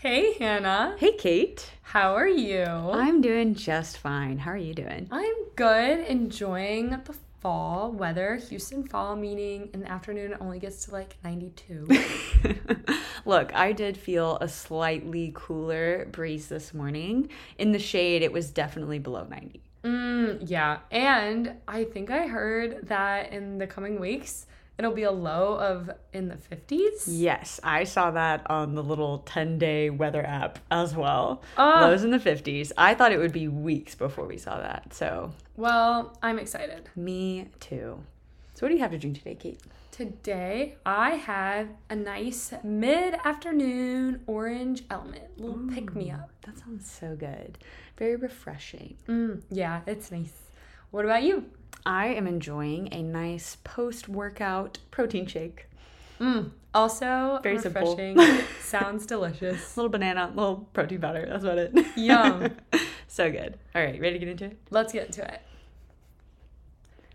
Hey, Hannah. Hey, Kate. How are you? I'm doing just fine. How are you doing? I'm good, enjoying the fall weather. Houston fall, meaning in the afternoon it only gets to like 92. Look, I did feel a slightly cooler breeze this morning. In the shade, it was definitely below 90. mm, yeah, and I think I heard that in the coming weeks it'll be a low of in the 50s. Yes, I saw that on the little 10 day weather app as well. Ah. Lows in the 50s. I thought it would be weeks before we saw that. So, Well, I'm excited. me too. So, what do you have to drink today, Kate? Today I have a nice mid afternoon orange element, little pick me up. That sounds so good. Very refreshing. Mm, yeah, it's nice. What about you? I am enjoying a nice post workout protein shake. Mm. Also, Very refreshing. Sounds delicious. little banana, little protein powder. That's about it. Yum. so good. All right, ready to get into it? Let's get into it.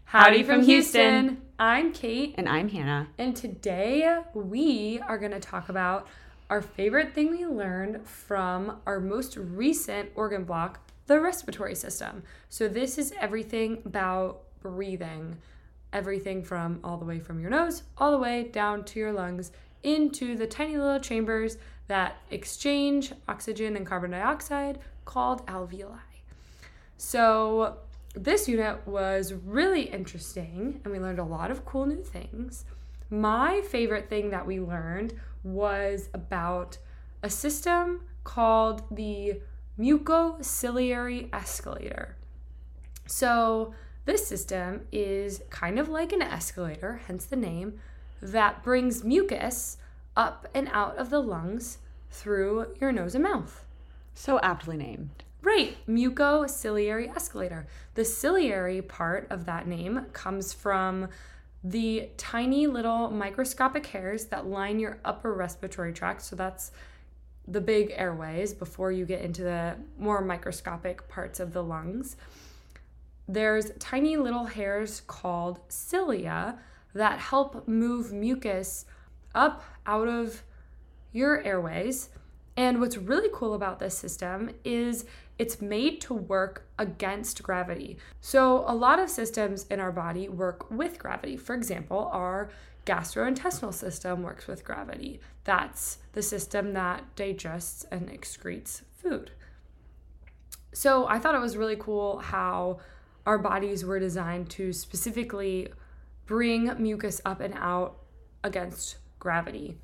Howdy from Houston. I'm Kate, And I'm Hannah. and today we are going to talk about our favorite thing we learned from our most recent organ block, the respiratory system. So, this is everything about breathing, everything from all the way from your nose, all the way down to your lungs, into the tiny little chambers that exchange oxygen and carbon dioxide called alveoli. So, this unit was really interesting and we learned a lot of cool new things. My favorite thing that we learned was about a system called the mucociliary escalator. So, this system is kind of like an escalator, hence the name, that brings mucus up and out of the lungs through your nose and mouth. So aptly named. Right, mucociliary escalator. The ciliary part of that name comes from the tiny little microscopic hairs that line your upper respiratory tract. So that's the big airways before you get into the more microscopic parts of the lungs. There's tiny little hairs called cilia that help move mucus up out of your airways. And what's really cool about this system is it's made to work against gravity. So, a lot of systems in our body work with gravity. For example, our gastrointestinal system works with gravity. That's the system that digests and excretes food. So, I thought it was really cool how our bodies were designed to specifically bring mucus up and out against gravity.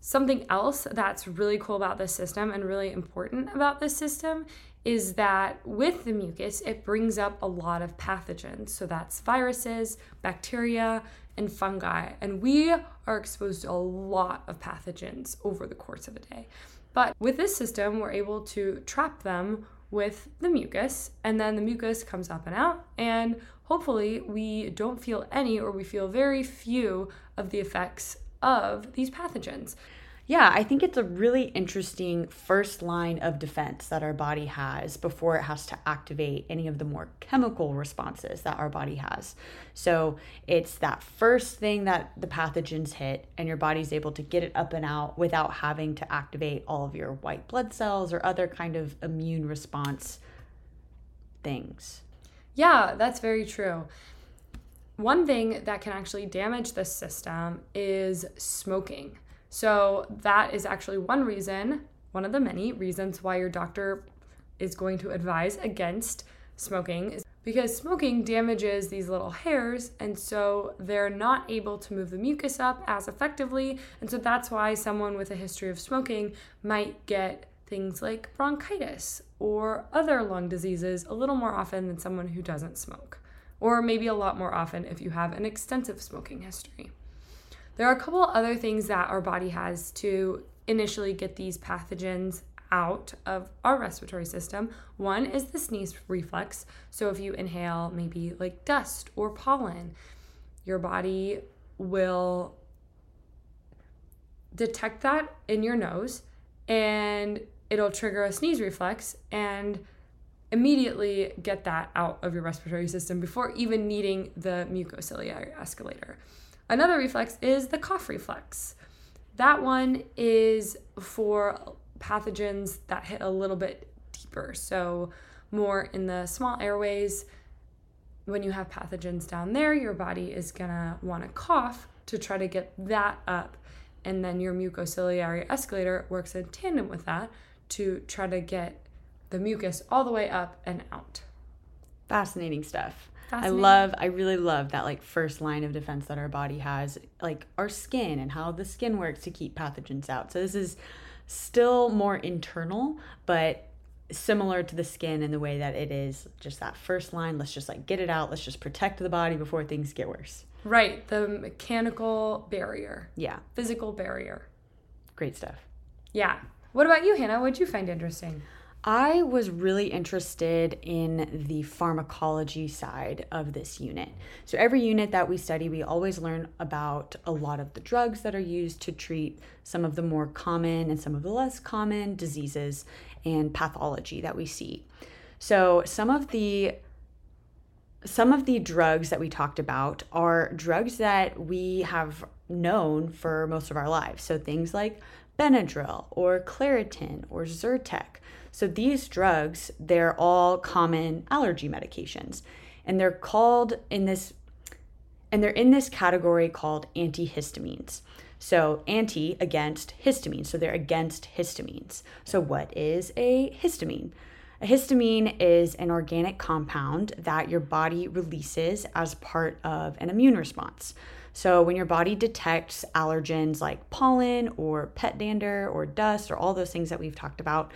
Something else that's really cool about this system and really important about this system is that with the mucus, it brings up a lot of pathogens. So that's viruses, bacteria, and fungi. And we are exposed to a lot of pathogens over the course of a day. But with this system, we're able to trap them with the mucus, and then the mucus comes up and out, and hopefully, we don't feel any or we feel very few of the effects of these pathogens. Yeah, I think it's a really interesting first line of defense that our body has before it has to activate any of the more chemical responses that our body has. So it's that first thing that the pathogens hit, and your body's able to get it up and out without having to activate all of your white blood cells or other kind of immune response things. Yeah, that's very true. One thing that can actually damage this system is smoking. So, that is actually one reason, one of the many reasons why your doctor is going to advise against smoking is because smoking damages these little hairs and so they're not able to move the mucus up as effectively and so that's why someone with a history of smoking might get things like bronchitis or other lung diseases a little more often than someone who doesn't smoke or maybe a lot more often if you have an extensive smoking history there are a couple other things that our body has to initially get these pathogens out of our respiratory system. One is the sneeze reflex. So if you inhale maybe like dust or pollen, your body will detect that in your nose and it'll trigger a sneeze reflex and immediately get that out of your respiratory system before even needing the mucociliary escalator. Another reflex is the cough reflex. That one is for pathogens that hit a little bit deeper. So, more in the small airways. When you have pathogens down there, your body is gonna wanna cough to try to get that up. And then your mucociliary escalator works in tandem with that to try to get the mucus all the way up and out. Fascinating stuff. I love, I really love that like first line of defense that our body has, like our skin and how the skin works to keep pathogens out. So this is still more internal, but similar to the skin in the way that it is just that first line. Let's just like get it out. Let's just protect the body before things get worse. Right. The mechanical barrier. Yeah. Physical barrier. Great stuff. Yeah. What about you, Hannah? What'd you find interesting? I was really interested in the pharmacology side of this unit. So, every unit that we study, we always learn about a lot of the drugs that are used to treat some of the more common and some of the less common diseases and pathology that we see. So, some of the some of the drugs that we talked about are drugs that we have known for most of our lives. So, things like Benadryl or Claritin or Zyrtec so these drugs, they're all common allergy medications and they're called in this and they're in this category called antihistamines. So anti against histamine. So they're against histamines. So what is a histamine? A histamine is an organic compound that your body releases as part of an immune response. So, when your body detects allergens like pollen or pet dander or dust or all those things that we've talked about,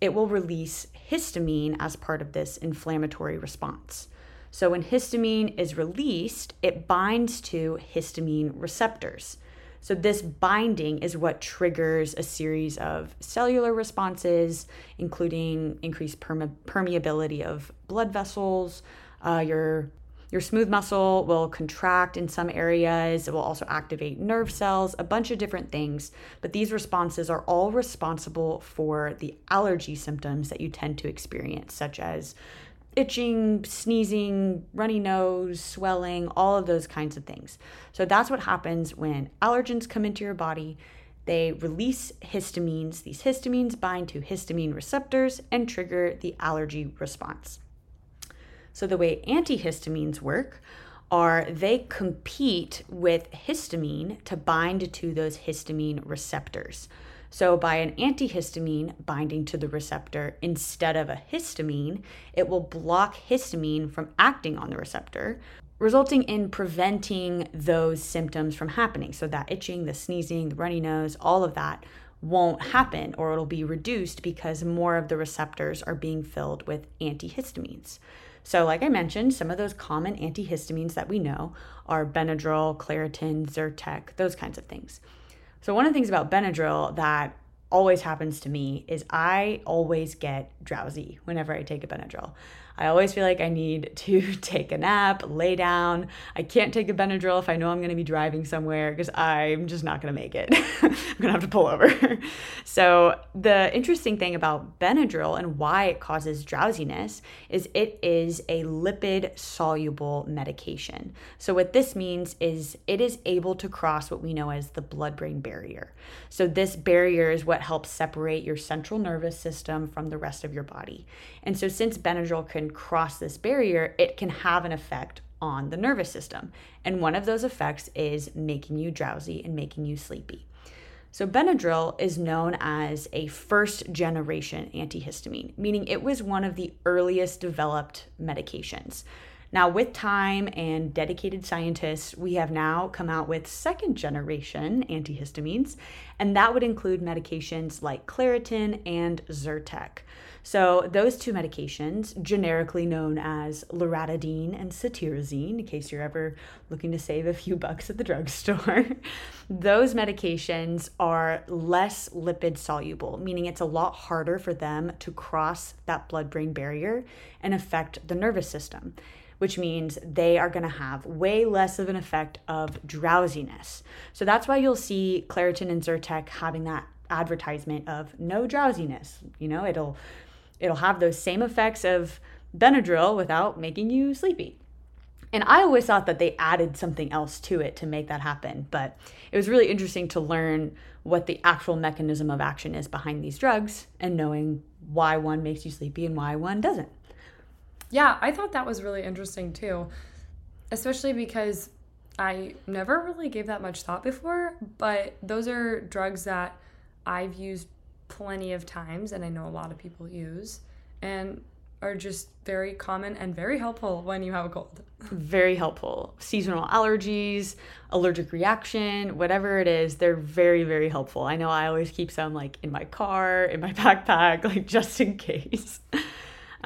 it will release histamine as part of this inflammatory response. So, when histamine is released, it binds to histamine receptors. So, this binding is what triggers a series of cellular responses, including increased perme- permeability of blood vessels, uh, your your smooth muscle will contract in some areas. It will also activate nerve cells, a bunch of different things. But these responses are all responsible for the allergy symptoms that you tend to experience, such as itching, sneezing, runny nose, swelling, all of those kinds of things. So that's what happens when allergens come into your body. They release histamines. These histamines bind to histamine receptors and trigger the allergy response. So, the way antihistamines work are they compete with histamine to bind to those histamine receptors. So, by an antihistamine binding to the receptor instead of a histamine, it will block histamine from acting on the receptor, resulting in preventing those symptoms from happening. So, that itching, the sneezing, the runny nose, all of that won't happen or it'll be reduced because more of the receptors are being filled with antihistamines. So, like I mentioned, some of those common antihistamines that we know are Benadryl, Claritin, Zyrtec, those kinds of things. So, one of the things about Benadryl that always happens to me is I always get drowsy whenever I take a Benadryl. I always feel like I need to take a nap, lay down. I can't take a Benadryl if I know I'm going to be driving somewhere because I'm just not going to make it. I'm going to have to pull over. so, the interesting thing about Benadryl and why it causes drowsiness is it is a lipid soluble medication. So, what this means is it is able to cross what we know as the blood brain barrier. So, this barrier is what helps separate your central nervous system from the rest of your body. And so, since Benadryl can cross this barrier, it can have an effect on the nervous system. And one of those effects is making you drowsy and making you sleepy. So, Benadryl is known as a first generation antihistamine, meaning it was one of the earliest developed medications. Now, with time and dedicated scientists, we have now come out with second generation antihistamines, and that would include medications like Claritin and Zyrtec. So, those two medications, generically known as loratadine and cetirizine, in case you're ever looking to save a few bucks at the drugstore, those medications are less lipid soluble, meaning it's a lot harder for them to cross that blood brain barrier and affect the nervous system which means they are going to have way less of an effect of drowsiness. So that's why you'll see Claritin and Zyrtec having that advertisement of no drowsiness. You know, it'll it'll have those same effects of Benadryl without making you sleepy. And I always thought that they added something else to it to make that happen. But it was really interesting to learn what the actual mechanism of action is behind these drugs and knowing why one makes you sleepy and why one doesn't. Yeah, I thought that was really interesting too, especially because I never really gave that much thought before, but those are drugs that I've used plenty of times and I know a lot of people use and are just very common and very helpful when you have a cold. Very helpful. Seasonal allergies, allergic reaction, whatever it is, they're very, very helpful. I know I always keep some like in my car, in my backpack, like just in case.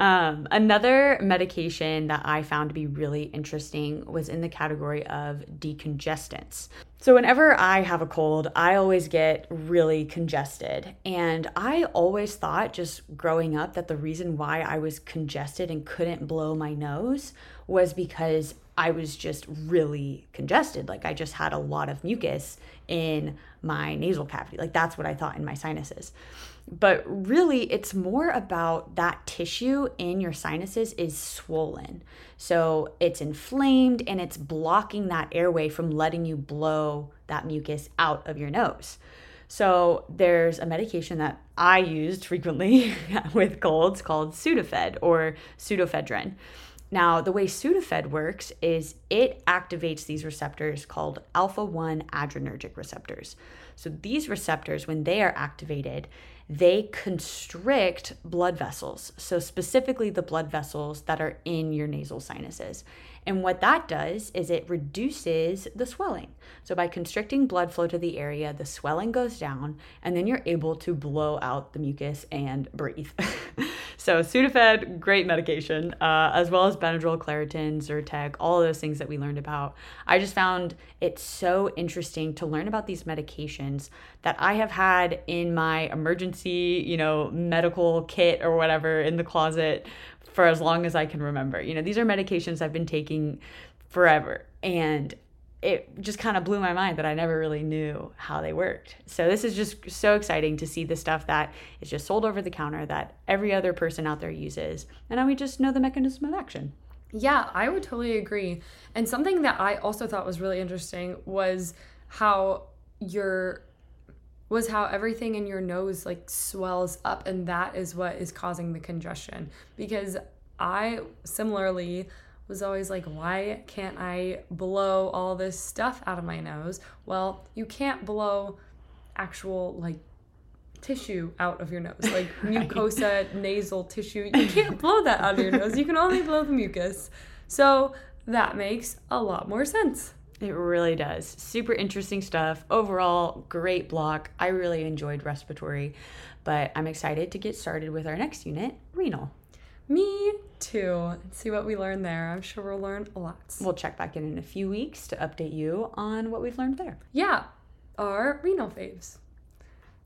Um, another medication that I found to be really interesting was in the category of decongestants. So, whenever I have a cold, I always get really congested. And I always thought, just growing up, that the reason why I was congested and couldn't blow my nose was because I was just really congested. Like, I just had a lot of mucus in my nasal cavity. Like, that's what I thought in my sinuses. But really, it's more about that tissue in your sinuses is swollen. So it's inflamed and it's blocking that airway from letting you blow that mucus out of your nose. So there's a medication that I used frequently with colds called Sudafed or pseudoephedrine. Now, the way Sudafed works is it activates these receptors called alpha 1 adrenergic receptors. So these receptors, when they are activated, they constrict blood vessels. So, specifically the blood vessels that are in your nasal sinuses. And what that does is it reduces the swelling. So, by constricting blood flow to the area, the swelling goes down, and then you're able to blow out the mucus and breathe. so, Sudafed, great medication, uh, as well as Benadryl, Claritin, Zyrtec, all those things that we learned about. I just found it so interesting to learn about these medications that I have had in my emergency, you know, medical kit or whatever in the closet for as long as I can remember. You know, these are medications I've been taking forever. And it just kind of blew my mind that I never really knew how they worked. So this is just so exciting to see the stuff that is just sold over the counter that every other person out there uses. And now we just know the mechanism of action. Yeah, I would totally agree. And something that I also thought was really interesting was how your was how everything in your nose like swells up and that is what is causing the congestion. Because i similarly was always like why can't i blow all this stuff out of my nose? Well you can't blow actual like tissue out of your nose. Like mucosa nasal tissue you can't blow that out of your nose. You can only blow the mucus. So that makes a lot more sense it really does. Super interesting stuff. Overall, great block. I really enjoyed respiratory, but I'm excited to get started with our next unit, renal. Me too. Let's See what we learn there. I'm sure we'll learn a lot. We'll check back in in a few weeks to update you on what we've learned there. Yeah, our renal faves.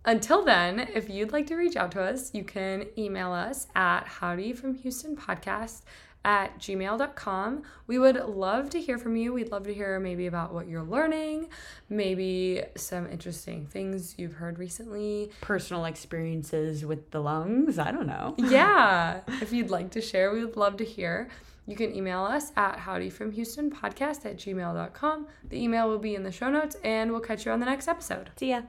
Until then, if you'd like to reach out to us, you can email us at howdy from Houston podcast at gmail.com. We would love to hear from you. We'd love to hear maybe about what you're learning, maybe some interesting things you've heard recently, personal experiences with the lungs. I don't know. yeah. If you'd like to share, we would love to hear. You can email us at howdyfromhoustonpodcast at gmail.com. The email will be in the show notes, and we'll catch you on the next episode. See ya.